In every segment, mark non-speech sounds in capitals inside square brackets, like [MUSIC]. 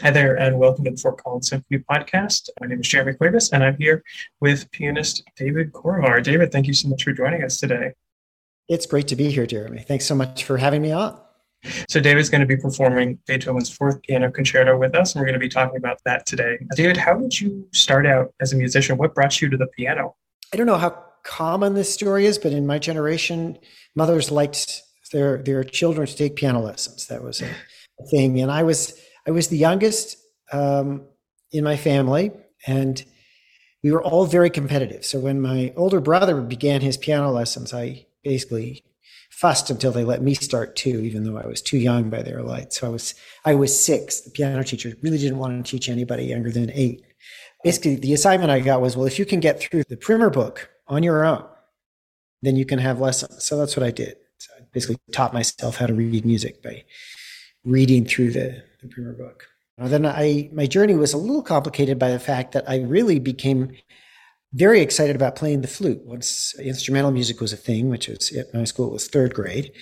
Hi there, and welcome to the Fort Collins Symphony Podcast. My name is Jeremy Cuebas, and I'm here with pianist David Korevaar. David, thank you so much for joining us today. It's great to be here, Jeremy. Thanks so much for having me on. So, David's going to be performing Beethoven's Fourth Piano Concerto with us, and we're going to be talking about that today. David, how did you start out as a musician? What brought you to the piano? I don't know how common this story is, but in my generation, mothers liked their their children to take piano lessons. That was a thing, and I was I was the youngest um, in my family, and we were all very competitive. So when my older brother began his piano lessons, I basically fussed until they let me start too, even though I was too young by their light. So I was I was six. The piano teacher really didn't want to teach anybody younger than eight. Basically, the assignment I got was, well, if you can get through the primer book on your own, then you can have lessons. So that's what I did. So I basically taught myself how to read music by reading through the the primer book. then I my journey was a little complicated by the fact that I really became very excited about playing the flute once instrumental music was a thing, which was at my school it was third grade,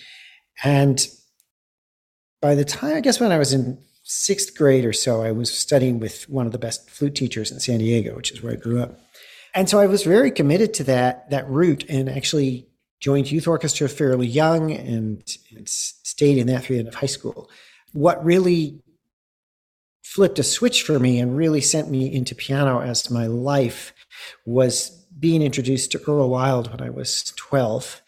and by the time I guess when I was in sixth grade or so, I was studying with one of the best flute teachers in San Diego, which is where I grew up, and so I was very committed to that that route and actually joined youth orchestra fairly young and, and stayed in that through the end of high school. What really flipped a switch for me and really sent me into piano as my life was being introduced to Earl Wild when I was 12.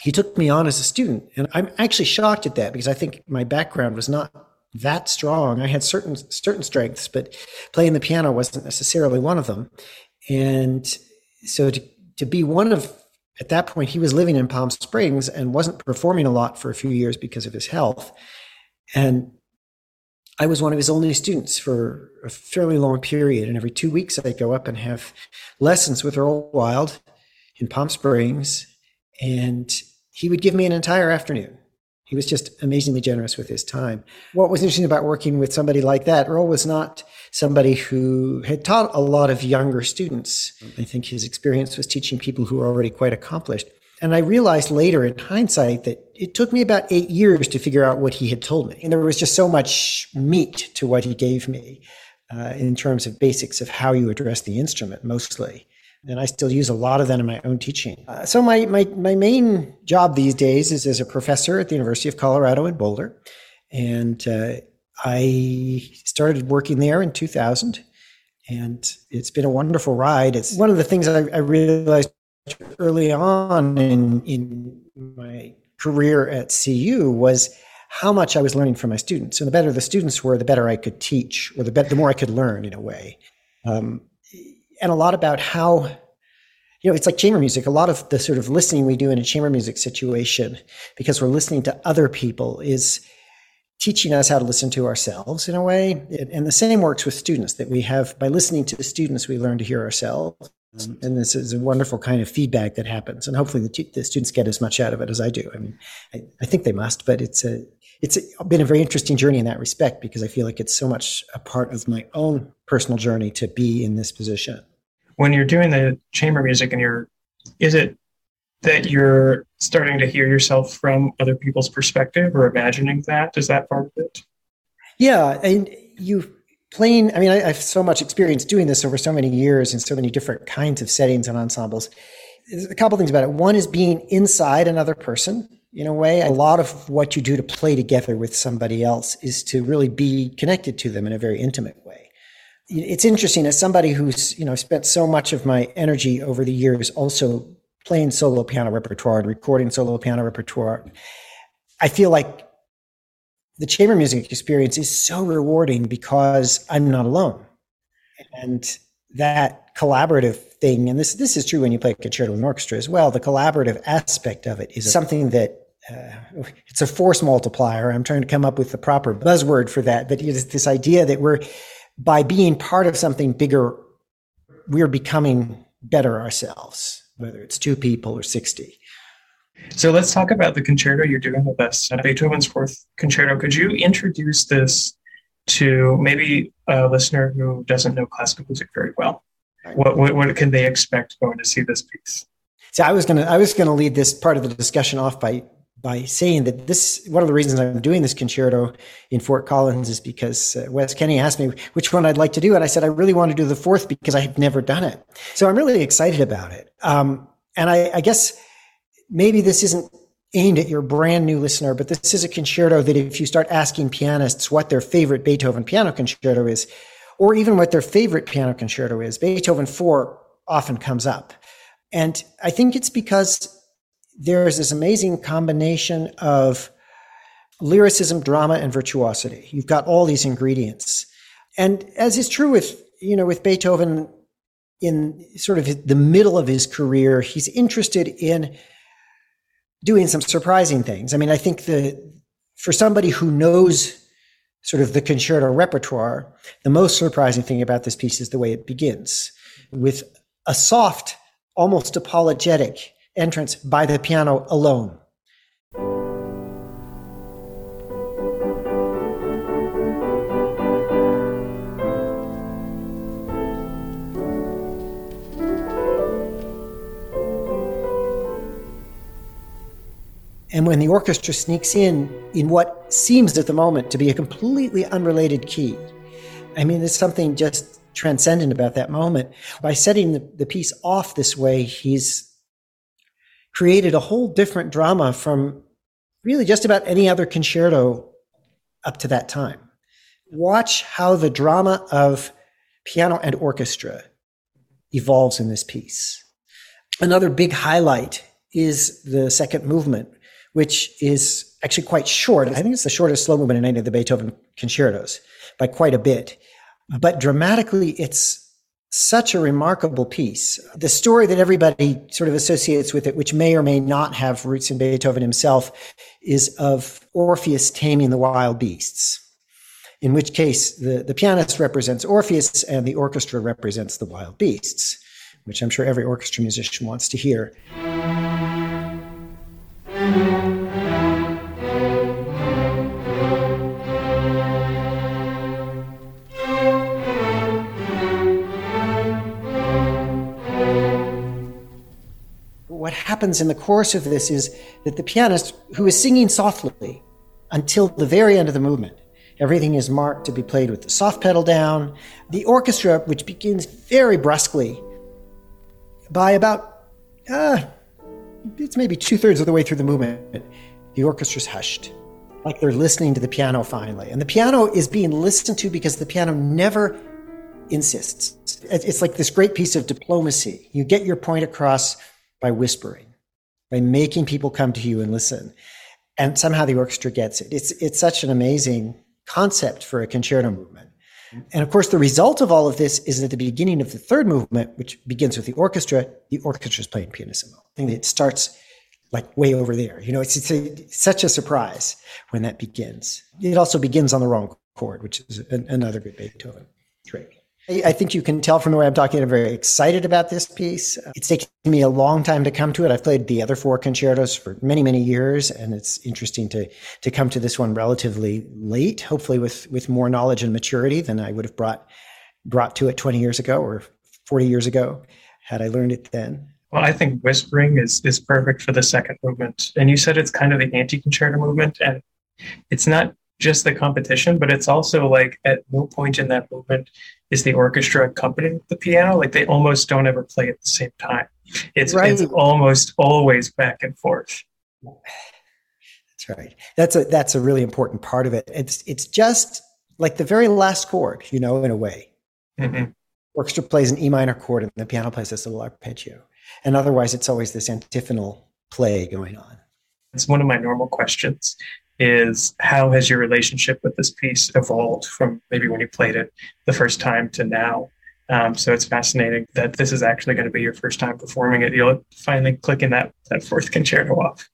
He took me on as a student, and I'm actually shocked at that because I think my background was not that strong. I had certain certain strengths, but playing the piano wasn't necessarily one of them. And so to, to be one of at that point he was living in Palm Springs and wasn't performing a lot for a few years because of his health. And I was one of his only students for a fairly long period. And every two weeks, I'd go up and have lessons with Earl Wild in Palm Springs. And he would give me an entire afternoon. He was just amazingly generous with his time. What was interesting about working with somebody like that, Earl was not somebody who had taught a lot of younger students. I think his experience was teaching people who were already quite accomplished. And I realized later in hindsight that it took me about eight years to figure out what he had told me. And there was just so much meat to what he gave me uh, in terms of basics of how you address the instrument mostly. And I still use a lot of that in my own teaching. Uh, so my, my, my main job these days is as a professor at the University of Colorado in Boulder. And uh, I started working there in 2000 and it's been a wonderful ride. It's one of the things I, I realized early on in in my career at CU was how much I was learning from my students. And the better the students were, the better I could teach, or the better, the more I could learn in a way. Um, and a lot about how, you know, it's like chamber music. A lot of the sort of listening we do in a chamber music situation, because we're listening to other people, is teaching us how to listen to ourselves in a way. And the same works with students that we have by listening to the students, we learn to hear ourselves. Um, and this is a wonderful kind of feedback that happens. And hopefully the, t- the students get as much out of it as I do. I mean, I, I think they must, but it's a, it's a, been a very interesting journey in that respect because I feel like it's so much a part of my own personal journey to be in this position. When you're doing the chamber music and you're, is it that you're starting to hear yourself from other people's perspective or imagining that? Is that part of it? Yeah. And you, playing i mean I, have so much experience doing this over so many years in so many different kinds of settings and ensembles. There's a couple things about it. One is being inside another person in a way. A lot of what you do to play together with somebody else is to really be connected to them in a very intimate way. It's interesting as somebody who's you know spent so much of my energy over the years also playing solo piano repertoire and recording solo piano repertoire i feel like the chamber music experience is so rewarding because I'm not alone. And that collaborative thing, and this this is true when you play concerto and orchestra as well. The collaborative aspect of it is something that uh, it's a force multiplier. I'm trying to come up with the proper buzzword for that, but it's this idea that we're by being part of something bigger, we're becoming better ourselves, whether it's two people or sixty. So let's talk about the concerto you're doing with us, Beethoven's Fourth Concerto. Could you introduce this to maybe a listener who doesn't know classical music very well? What, what, what can they expect going to see this piece? So I was gonna I was gonna lead this part of the discussion off by by saying that this one of the reasons I'm doing this concerto in Fort Collins is because uh, Wes Kenney asked me which one I'd like to do, and I said I really want to do the fourth because I have never done it. So I'm really excited about it. Um, and I, I guess maybe this isn't aimed at your brand new listener, but this is a concerto that if you start asking pianists what their favorite Beethoven piano concerto is, or even what their favorite piano concerto is, Beethoven 4 often comes up. And I think it's because there's this amazing combination of lyricism, drama, and virtuosity. You've got all these ingredients. And as is true with, you know, with Beethoven in sort of the middle of his career, he's interested in doing some surprising things. I mean, I think the for somebody who knows sort of the concerto repertoire, the most surprising thing about this piece is the way it begins with a soft, almost apologetic entrance by the piano alone. When the orchestra sneaks in, in what seems at the moment to be a completely unrelated key, I mean, there's something just transcendent about that moment. By setting the, the piece off this way, he's created a whole different drama from really just about any other concerto up to that time. Watch how the drama of piano and orchestra evolves in this piece. Another big highlight is the second movement, which is actually quite short. I think it's the shortest slow movement in any of the Beethoven concertos by quite a bit. But dramatically, it's such a remarkable piece. The story that everybody sort of associates with it, which may or may not have roots in Beethoven himself, is of Orpheus taming the wild beasts. In which case, the, the pianist represents Orpheus and the orchestra represents the wild beasts, which I'm sure every orchestra musician wants to hear. Happens in the course of this is that the pianist, who is singing softly until the very end of the movement, everything is marked to be played with the soft pedal down. The orchestra, which begins very brusquely, by about, uh, it's maybe two thirds of the way through the movement, the orchestra's hushed, like they're listening to the piano finally. And the piano is being listened to because the piano never insists. It's like this great piece of diplomacy. You get your point across by whispering, by making people come to you and listen. And somehow the orchestra gets it. It's, it's such an amazing concept for a concerto movement. And of course, the result of all of this is at the beginning of the third movement, which begins with the orchestra, the orchestra is playing pianissimo. I think it starts like way over there. You know, it's, it's, a, such a surprise when that begins. It also begins on the wrong chord, which is an, another good Beethoven trait. I think you can tell from the way I'm talking, I'm very excited about this piece. Uh, it's taken me a long time to come to it. I've played the other four concertos for many, many years, and it's interesting to to come to this one relatively late, hopefully with with more knowledge and maturity than I would have brought brought to it 20 years ago or 40 years ago had I learned it then. Well, I think whispering is is perfect for the second movement. And you said it's kind of the anti-concerto movement, and it's not just the competition, but it's also like at no point in that movement is the orchestra accompanying the piano. Like they almost don't ever play at the same time. It's, right. it's almost always back and forth. That's right. That's a that's a really important part of it. It's it's just like the very last chord, you know, in a way. Mm-hmm. Orchestra plays an E minor chord and the piano plays this little arpeggio. And otherwise it's always this antiphonal play going on. It's one of my normal questions is how has your relationship with this piece evolved from maybe when you played it the first time to now? Um, so it's fascinating that this is actually going to be your first time performing it. You'll finally clicking that that fourth [LAUGHS] concerto off.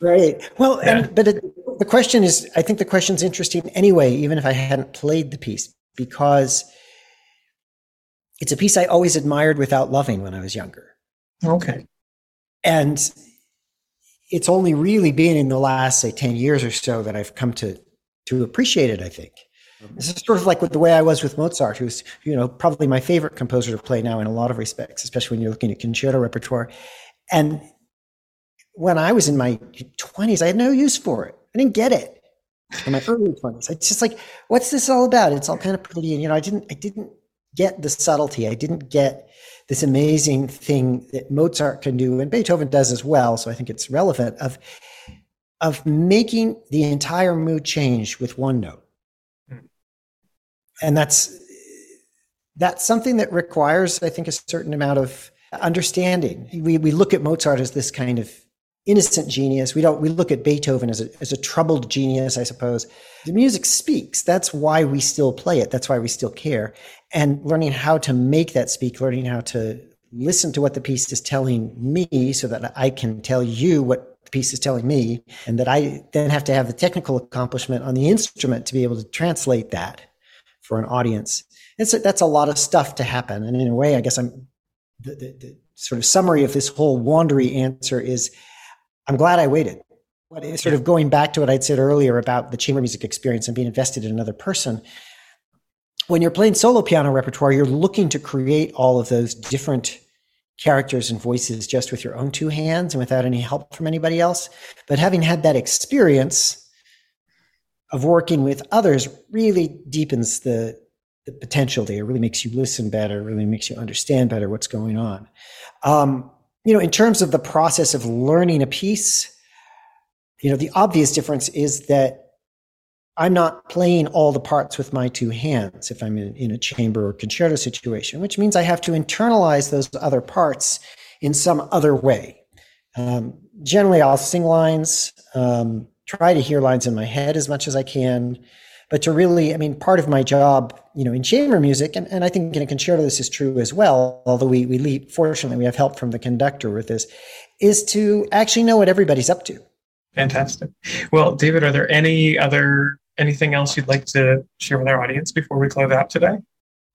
Right. Well, yeah. and, but it, the question is, I think the question's interesting anyway, even if I hadn't played the piece, because it's a piece I always admired without loving when I was younger. Okay. And it's only really been in the last say 10 years or so that I've come to to appreciate it, I think. Mm-hmm. This is sort of like with the way I was with Mozart, who's, you know, probably my favorite composer to play now in a lot of respects, especially when you're looking at concerto repertoire. And when I was in my 20s, I had no use for it. I didn't get it in my early 20s. It's just like, what's this all about? It's all kind of pretty. And, you know, I didn't, I didn't get the subtlety. I didn't get this amazing thing that Mozart can do and Beethoven does as well. So I think it's relevant of, of making the entire mood change with one note. Hmm. And that's, that's something that requires, I think, a certain amount of understanding. We, we look at Mozart as this kind of innocent genius. We don't, we look at Beethoven as a, as a troubled genius, I suppose. The music speaks. That's why we still play it. That's why we still care. And learning how to make that speak, learning how to listen to what the piece is telling me so that I can tell you what the piece is telling me. And that I then have to have the technical accomplishment on the instrument to be able to translate that for an audience. It's a, that's a lot of stuff to happen. And in a way, I guess I'm the, the, the sort of summary of this whole wandery answer is I'm glad I waited. But sort of going back to what I'd said earlier about the chamber music experience and being invested in another person, when you're playing solo piano repertoire, you're looking to create all of those different characters and voices just with your own two hands and without any help from anybody else. But having had that experience of working with others really deepens the the potential there. It really makes you listen better. Really makes you understand better what's going on. Um, you know, in terms of the process of learning a piece, you know, the obvious difference is that I'm not playing all the parts with my two hands if I'm in, in a chamber or concerto situation, which means I have to internalize those other parts in some other way. Um, generally, I'll sing lines, um, try to hear lines in my head as much as I can but to really, I mean, part of my job, you know, in chamber music, and, and I think in a concerto this is true as well, although we, we leave, fortunately we have help from the conductor with this, is to actually know what everybody's up to. Fantastic. Well, David, are there any other, anything else you'd like to share with our audience before we close out today?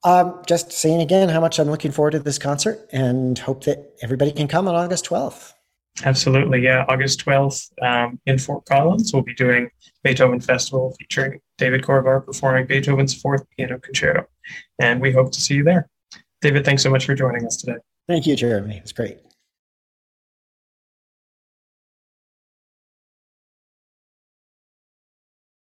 Um, just saying again how much I'm looking forward to this concert and hope that everybody can come on August 12th. Absolutely. Yeah. August 12th um, in Fort Collins, we'll be doing Beethoven Festival featuring David Korevaar performing Beethoven's fourth piano concerto. And we hope to see you there. David, thanks so much for joining us today. Thank you, Jeremy. It's great.